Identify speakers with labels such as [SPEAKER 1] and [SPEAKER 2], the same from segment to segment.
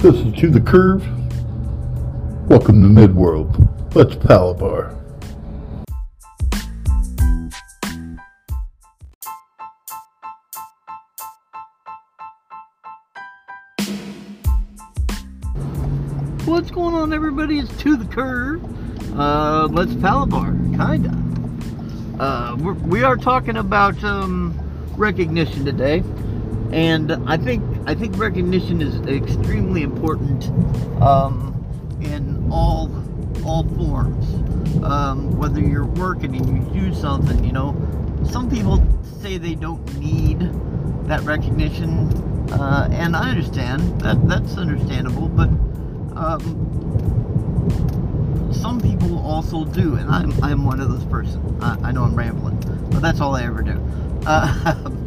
[SPEAKER 1] This is To the Curve. Welcome to Midworld. Let's Palabar.
[SPEAKER 2] What's going on, everybody? It's To the Curve. Uh, let's Palabar, kinda. Uh, we're, we are talking about um, recognition today, and I think I think recognition is extremely important um, in all all forms. Um, whether you're working and you do something, you know, some people say they don't need that recognition, uh, and I understand that that's understandable, but um, some people also do, and I'm, I'm one of those persons. I, I know I'm rambling, but that's all I ever do. Uh,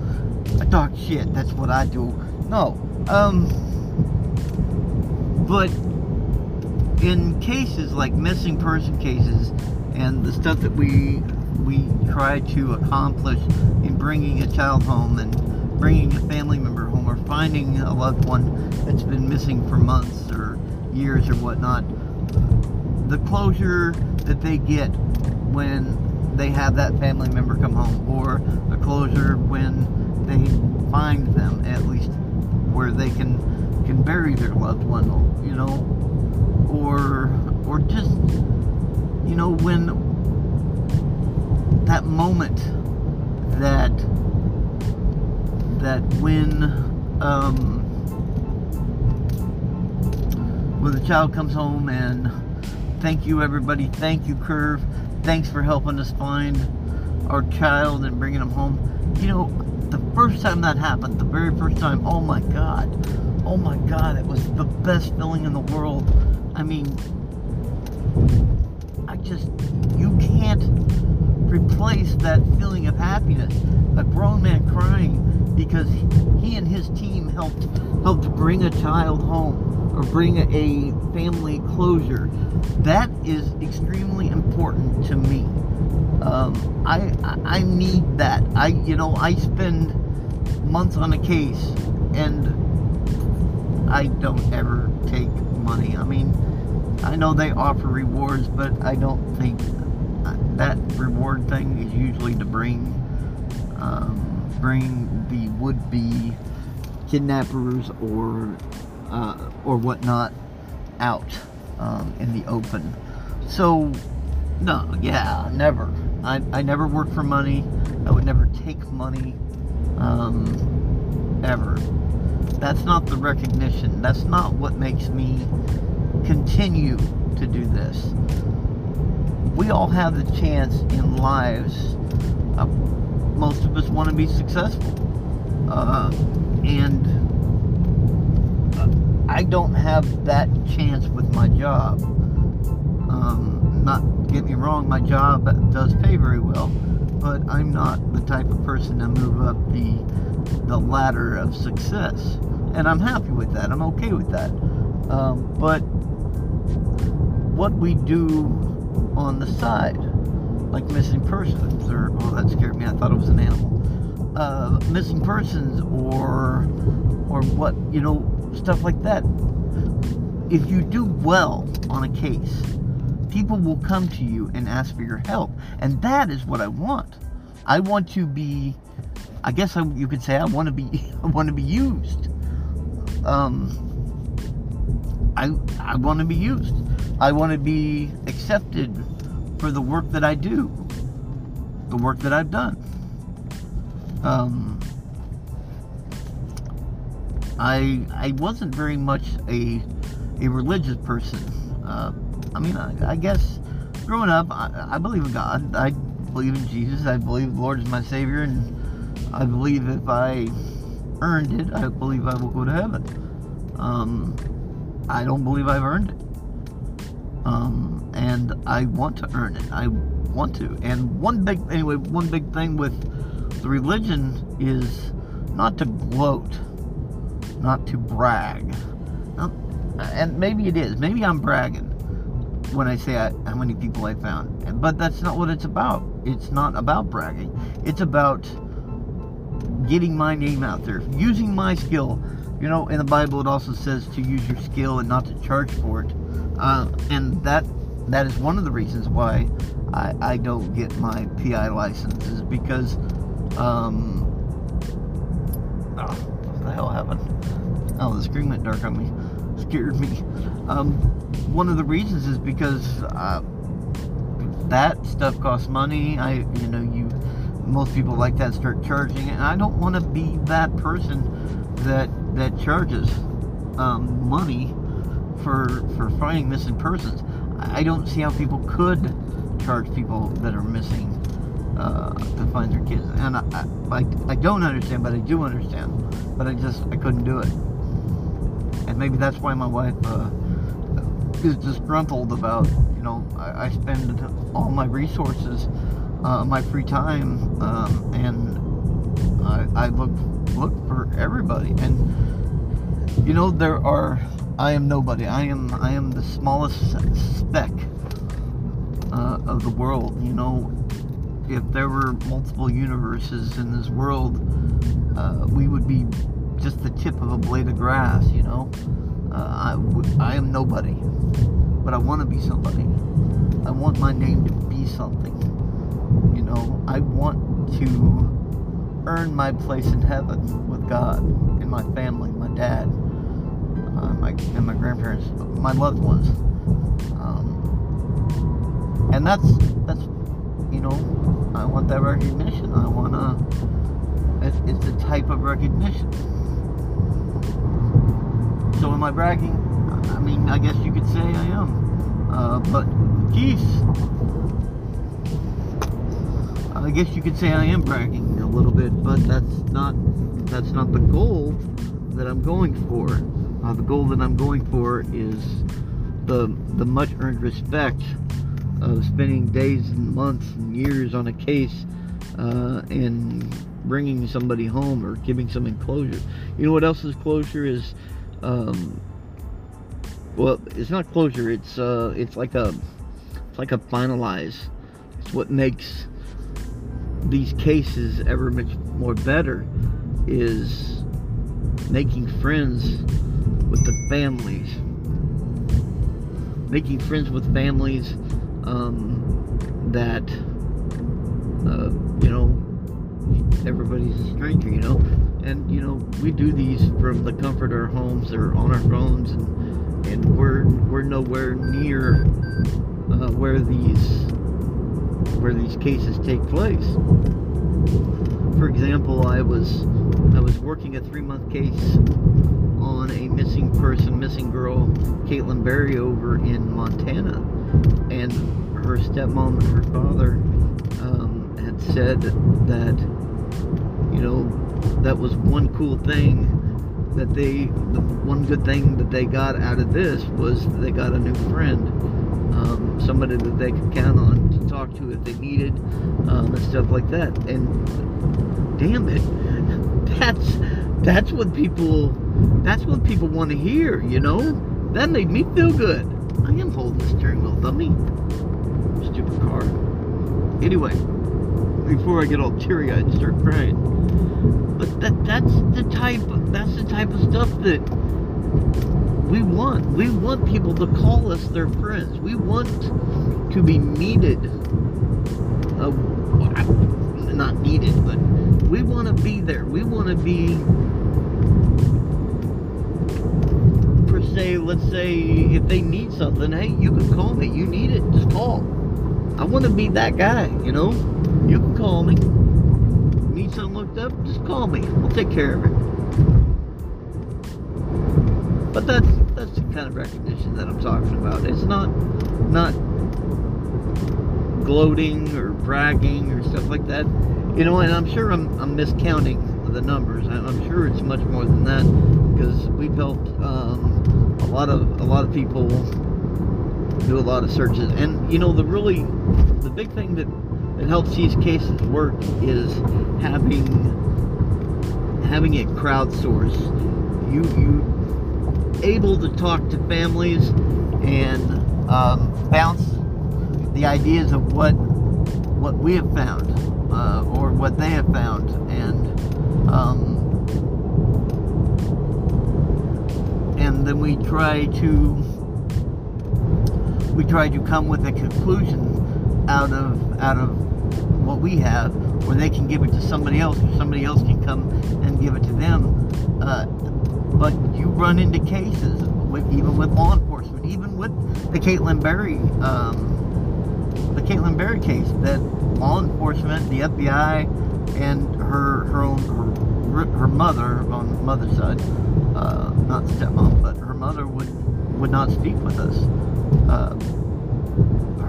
[SPEAKER 2] Shit. That's what I do. No, um, but in cases like missing person cases and the stuff that we we try to accomplish in bringing a child home and bringing a family member home or finding a loved one that's been missing for months or years or whatnot, the closure that they get when they have that family member come home, or the closure when they find them at least where they can can bury their loved one, you know, or or just you know when that moment that that when um, when the child comes home and thank you everybody. Thank you curve. Thanks for helping us find our child and bringing him home. You know the first time that happened the very first time oh my god oh my god it was the best feeling in the world i mean i just you can't replace that feeling of happiness a grown man crying because he and his team helped helped bring a child home or bring a family closure. That is extremely important to me. Um, I, I need that. I you know I spend months on a case and I don't ever take money. I mean, I know they offer rewards, but I don't think that reward thing is usually to bring um, bring the would-be kidnappers or uh, or whatnot out um, in the open. So, no, yeah, never. I, I never work for money. I would never take money, um, ever. That's not the recognition. That's not what makes me continue to do this. We all have the chance in lives. Uh, most of us want to be successful. Uh, and I don't have that chance with my job. Um, not get me wrong, my job does pay very well, but I'm not the type of person to move up the the ladder of success, and I'm happy with that. I'm okay with that. Um, but what we do on the side, like missing persons, or oh, that scared me. I thought it was an animal. Uh, missing persons, or or what you know stuff like that. If you do well on a case, people will come to you and ask for your help. And that is what I want. I want to be, I guess I, you could say I want to be, I want to be used. Um, I, I want to be used. I want to be accepted for the work that I do, the work that I've done. Um, I I wasn't very much a a religious person. Uh, I mean, I, I, guess growing up, I, I, believe in God. I believe in Jesus. I believe the Lord is my Savior, and I believe if I earned it, I believe I will go to heaven. Um, I don't believe I've earned it, um, and I want to earn it. I want to. And one big, anyway, one big thing with the religion is not to gloat not to brag. And maybe it is. Maybe I'm bragging when I say I, how many people I found. But that's not what it's about. It's not about bragging. It's about getting my name out there, using my skill You know, in the Bible, it also says to use your skill and not to charge for it, uh, and that that is one of the reasons why I, I don't get my PI license is because um, oh, what the hell happened? Oh, the screen went dark on me, scared me. Um, one of the reasons is because uh, that stuff costs money. I, you know, you most people like that start charging, and I don't want to be that person that that charges um, money for for finding missing persons. I don't see how people could charge people that are missing uh, to find their kids, and I, I I don't understand, but I do understand, but I just I couldn't do it, and maybe that's why my wife uh, is disgruntled about you know I, I spend all my resources, uh, my free time, um, and I, I look look for everybody, and you know there are I am nobody. I am I am the smallest speck uh, of the world. You know, if there were multiple universes in this world, uh, we would be just the tip of a blade of grass. You know, uh, I, I am nobody, but I want to be somebody. I want my name to be something. You know, I want to earn my place in heaven with God and my family, my dad, uh, my and my grandparents, my loved ones. Um, and that's that's you know, I want that recognition. I want to. It's, the type of recognition. So am I bragging? I mean, I guess you could say I am. Uh, but geez, I guess you could say I am bragging a little bit, but that's not that's not the goal that I'm going for. Uh, the goal that I'm going for is the the much earned respect of spending days and months and years on a case uh, and bringing somebody home or giving some closure. You know what else is closure is? Um, well, it's not closure. It's uh, it's like a it's like a finalize. It's what makes these cases ever much more better is making friends with the families making friends with families um, that uh, you know everybody's a stranger you know and you know we do these from the comfort of our homes or on our phones and, and we're we're nowhere near uh, where these where these cases take place for example I was I was working a three-month case on a missing person, missing girl, Caitlin Berry, over in Montana. And her stepmom and her father um, had said that, you know, that was one cool thing that they, the one good thing that they got out of this was they got a new friend. Um, somebody that they could count on to talk to if they needed um, and stuff like that. And damn it, that's that's what people that's what people want to hear, you know? That made me feel good. I am holding the steering wheel, dummy. Stupid car. Anyway, before I get all teary-eyed and start crying. But that that's the type that's the type of stuff that we want. We want people to call us their friends. We want to be needed. Uh, not needed, but we want to be there. We want to be say, let's say, if they need something, hey, you can call me. You need it, just call. I want to be that guy, you know? You can call me. Need something looked up, just call me. I'll take care of it. But that's that's the kind of recognition that I'm talking about. It's not not gloating or bragging or stuff like that. You know, and I'm sure I'm, I'm miscounting the numbers. I'm sure it's much more than that because we've helped um, a lot of a lot of people do a lot of searches. And you know, the really the big thing that that helps these cases work is having having it crowdsourced. You you able to talk to families and um, bounce the ideas of what what we have found uh, or what they have found and um, and then we try to we try to come with a conclusion out of out of what we have, where they can give it to somebody else, or somebody else can come and give it to them. Uh, but you run into cases, with, even with law enforcement, even with the Caitlin Berry, um, the Caitlin Berry case, that law enforcement, the FBI, and her her own her, her mother on the mother's side, uh, not stepmom, but her mother would would not speak with us. Uh,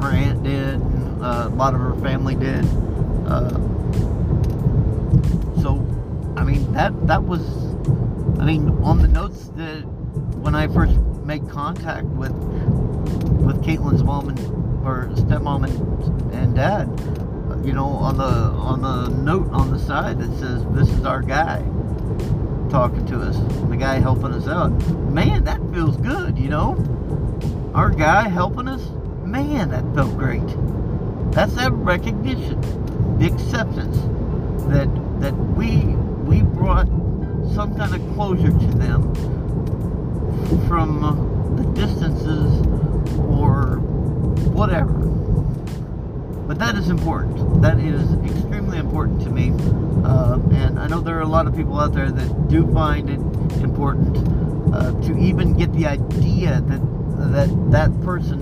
[SPEAKER 2] her aunt did, uh, a lot of her family did. Uh, so, I mean, that that was, I mean, on the notes that when I first made contact with with Caitlin's mom and or stepmom and, and dad, you know, on the on the note on the side that says this is our guy talking to us, the guy helping us out. Man, that feels good, you know. Our guy helping us, man, that felt great. That's that recognition, the acceptance that that we we brought some kind of closure to them from the distances or whatever. But that is important. That is extremely important to me. Uh, and I know there are a lot of people out there that do find it important uh, to even get the idea that that that person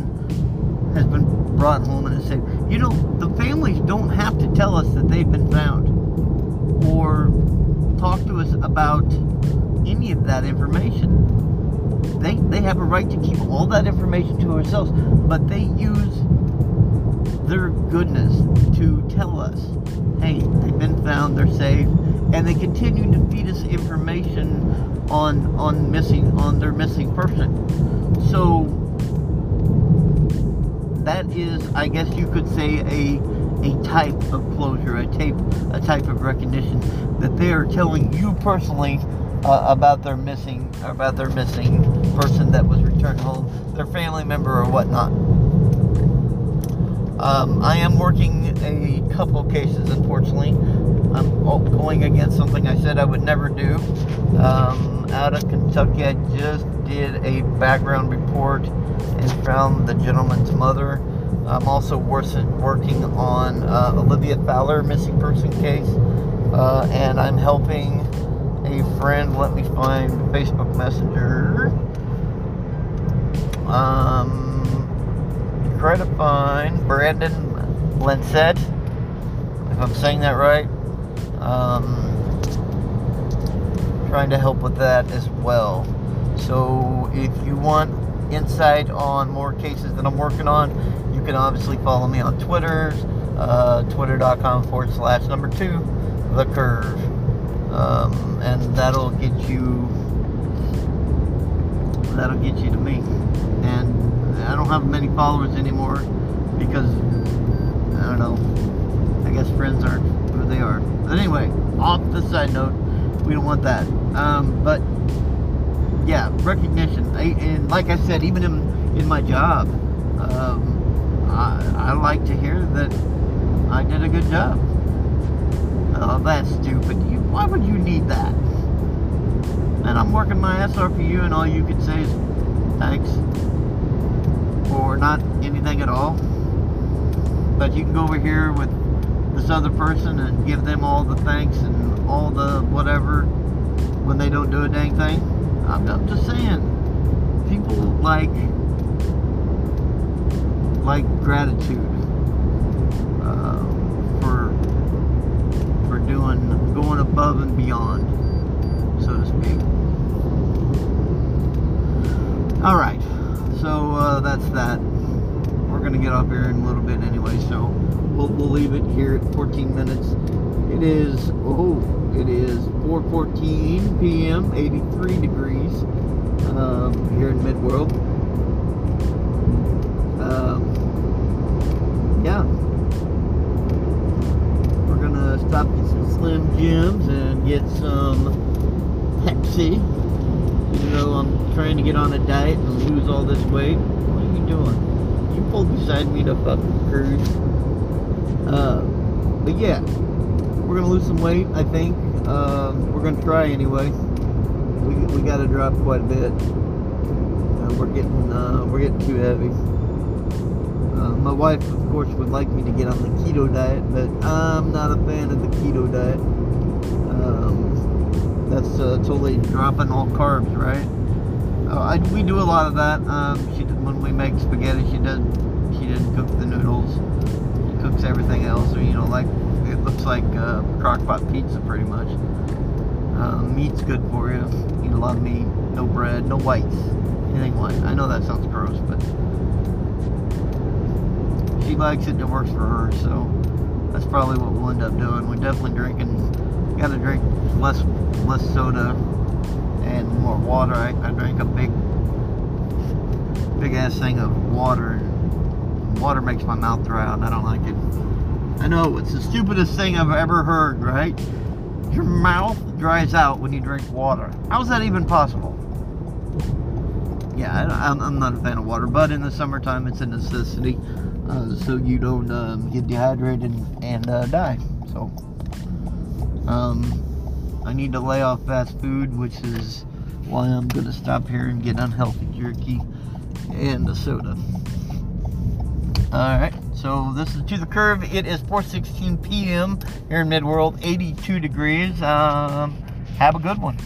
[SPEAKER 2] has been brought home and is safe. You know, the families don't have to tell us that they've been found or talk to us about any of that information. They, they have a right to keep all that information to ourselves, but they use their goodness to tell us, hey, they've been found, they're safe, and they continue to feed us information on on missing on their missing person. So that is, I guess you could say, a a type of closure, a type a type of recognition that they are telling you personally uh, about their missing about their missing person that was returned home, their family member or whatnot. Um, I am working a couple cases, unfortunately. I'm going against something I said I would never do. Um, out of Kentucky, I just did a background report and found the gentleman's mother. I'm also working on uh, Olivia Fowler missing person case, uh, and I'm helping a friend. Let me find Facebook Messenger. Um, try to find Brandon if I'm saying that right. Um, trying to help with that as well. So if you want insight on more cases that I'm working on, you can obviously follow me on Twitter, uh, twitter.com forward slash number two, the curve. Um, and that'll get you, that'll get you to me. And I don't have many followers anymore because, I don't know, I guess friends aren't who they are. But anyway, off the side note, we don't want that. Um, but yeah, recognition. I, and like I said, even in, in my job, um, I, I like to hear that I did a good job. Oh, that's stupid. You, why would you need that? And I'm working my ass off for you, and all you can say is thanks. Or not anything at all. But you can go over here with this other person and give them all the thanks and all the whatever when they don't do a dang thing. I'm, I'm just saying, people like like gratitude uh, for for doing going above and beyond, so to speak. All right, so uh, that's that. We're gonna get off here in a little bit anyway, so we'll we'll leave it here at 14 minutes. It is oh, it is 4:14 p.m. 83 degrees um, here in Midworld. Um, yeah, we're gonna stop at some Slim Jims and get some Pepsi. Even though I'm trying to get on a diet and lose all this weight, what are you doing? You pulled beside me to fucking cruise. Uh, but yeah, we're gonna lose some weight. I think um, we're gonna try anyway. We we got to drop quite a bit. Uh, we're getting uh, we're getting too heavy. Uh, my wife, of course, would like me to get on the keto diet, but I'm not a fan of the keto diet. Um, that's uh, totally dropping all carbs, right? Uh, I, we do a lot of that. Um, she when we make spaghetti, she does she didn't cook the noodles. Cooks everything else, or you know, like it looks like uh, crockpot pizza, pretty much. Um, meat's good for you. Eat a lot of meat, no bread, no whites, anything white. I know that sounds gross, but she likes it and it works for her. So that's probably what we'll end up doing. We're definitely drinking. Got to drink less less soda and more water. I, I drank a big big ass thing of water. Water makes my mouth dry and I don't like it. I know it's the stupidest thing I've ever heard, right? Your mouth dries out when you drink water. How's that even possible? Yeah, I, am not a fan of water, but in the summertime it's a necessity uh, so you don't um, get dehydrated and, and uh, die. So, um, I need to lay off fast food, which is why I'm going to stop here and get unhealthy jerky and a soda. Alright, so this is To The Curve. It is 4.16 p.m. here in Midworld, 82 degrees. Um, have a good one.